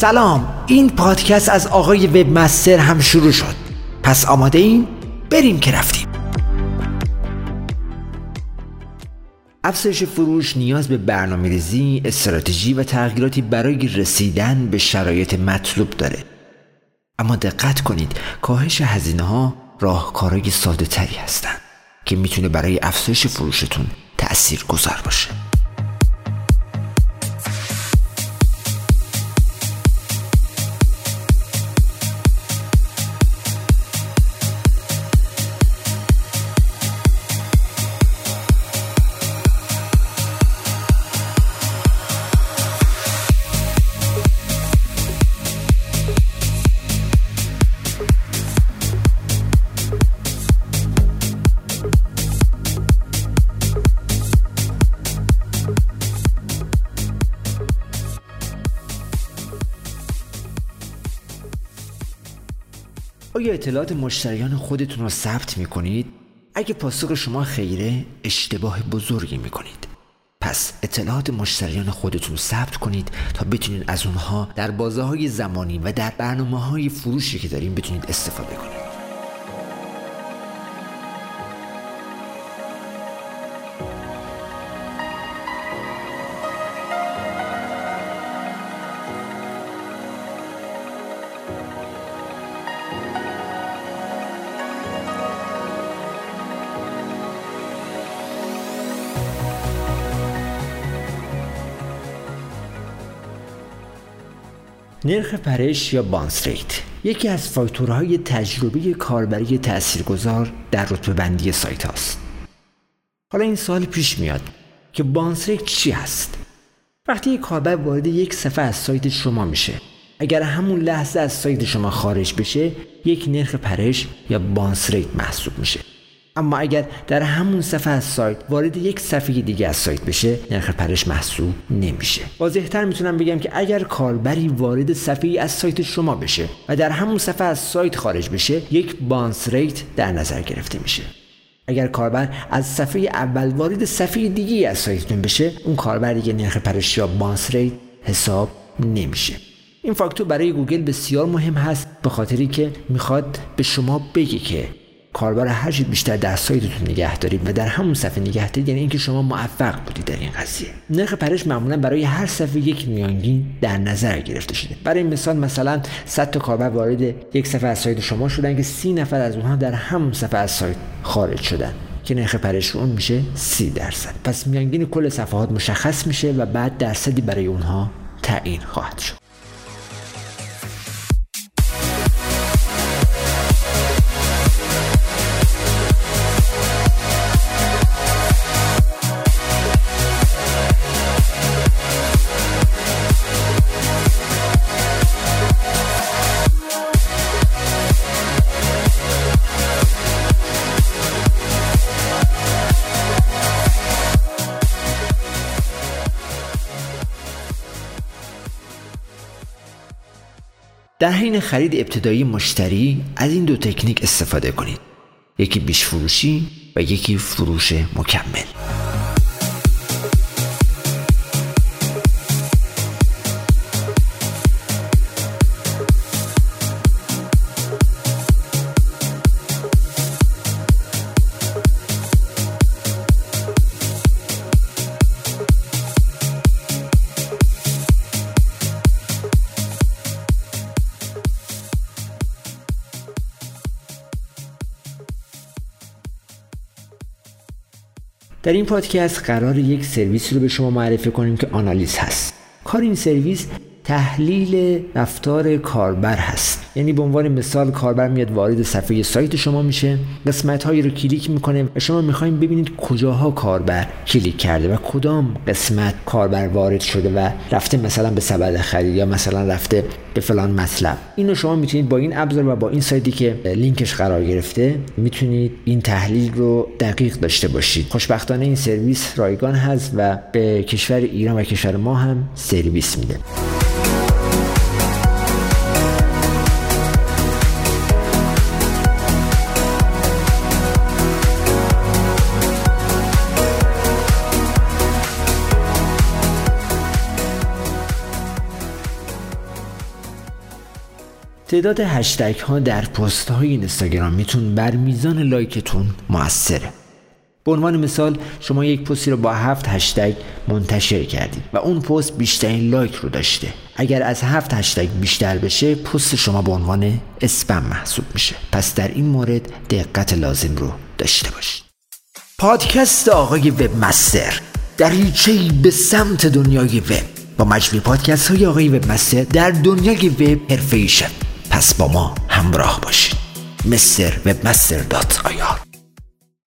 سلام. این پادکست از آقای وبمستر هم شروع شد. پس آماده این بریم که رفتیم. افزایش فروش نیاز به برنامه ریزی، استراتژی و تغییراتی برای رسیدن به شرایط مطلوب داره. اما دقت کنید کاهش هزینه ها راهکارهای ساده تری هستند که می‌تونه برای افزایش فروشتون تأثیر گذار باشه. آیا اطلاعات مشتریان خودتون رو ثبت می کنید؟ اگه پاسخ شما خیره اشتباه بزرگی می کنید. پس اطلاعات مشتریان خودتون ثبت کنید تا بتونید از اونها در بازه های زمانی و در برنامه های فروشی که داریم بتونید استفاده کنید. نرخ پرش یا bounce rate یکی از فاکتورهای تجربه کاربری تاثیرگذار در رتبه بندی سایت هاست. حالا این سوال پیش میاد که bounce rate چی هست؟ وقتی یک کاربر وارد یک صفحه از سایت شما میشه اگر همون لحظه از سایت شما خارج بشه یک نرخ پرش یا bounce rate محسوب میشه. اما اگر در همون صفحه از سایت وارد یک صفحه دیگه از سایت بشه نرخ پرش محسوب نمیشه. واضحتر می‌تونم بگم که اگر کاربری وارد صفحه از سایت شما بشه و در همون صفحه از سایت خارج بشه یک bounce rate در نظر گرفته میشه. اگر کاربر از صفحه اول وارد صفحه دیگه از سایتتون بشه اون کاربر دیگه نرخ پرش یا bounce rate حساب نمیشه. این فاکتور برای گوگل بسیار مهم هست به خاطری که می‌خواد به شما بگه که کاربر هر چی بیشتر در سایتتون نگه دارید و در همون صفحه نگه دارید یعنی اینکه شما موفق بودید در این قضیه. نرخ پرش معمولا برای هر صفحه یک میانگین در نظر گرفته شده. برای مثال مثلا 100 تا کاربر وارد یک صفحه از سایت شما شدن که 30 نفر از اونها در همون صفحه از سایت خارج شدن که نرخ پرش اون میشه 30 درصد. پس میانگین کل صفحات مشخص میشه و بعد درصدی برای اونها تعیین خواهد شد. در حین خرید ابتدایی مشتری از این دو تکنیک استفاده کنید. یکی بیش فروشی و یکی فروش مکمل. در این پادکست قرار یک سرویس رو به شما معرفی کنیم که آنالیز هست. کار این سرویس تحلیل رفتار کاربر هست. یعنی به عنوان مثال کاربر میاد وارد صفحه سایت شما میشه قسمت هایی رو کلیک می‌کنه و شما می‌خواید ببینید کجاها کاربر کلیک کرده و کدام قسمت کاربر وارد شده و رفته مثلا به سبد خرید یا مثلا رفته به فلان مطلب. اینو شما می‌تونید با این ابزار و با این سایتی که لینکش قرار گرفته می‌تونید این تحلیل رو دقیق داشته باشید. خوشبختانه این سرویس رایگان هست و به کشور ایران و کشور ما هم سرویس میده. تعداد هشتگ ها در پست های اینستاگرامیتون بر میزان لایکتون موثره. به عنوان مثال شما یک پستی رو با هفت هشتگ منتشر کردید و اون پست بیشترین لایک رو داشته. اگر از هفت هشتگ بیشتر بشه پست شما به عنوان اسپم محسوب میشه. پس در این مورد دقت لازم رو داشته باشید. پادکست آقای وب مستر در به سمت دنیای وب. با مجموع پادکست های آقای وب مستر در دنیای وب حرفه پس با ما همراه باشید. مستر وب مستر دات آیار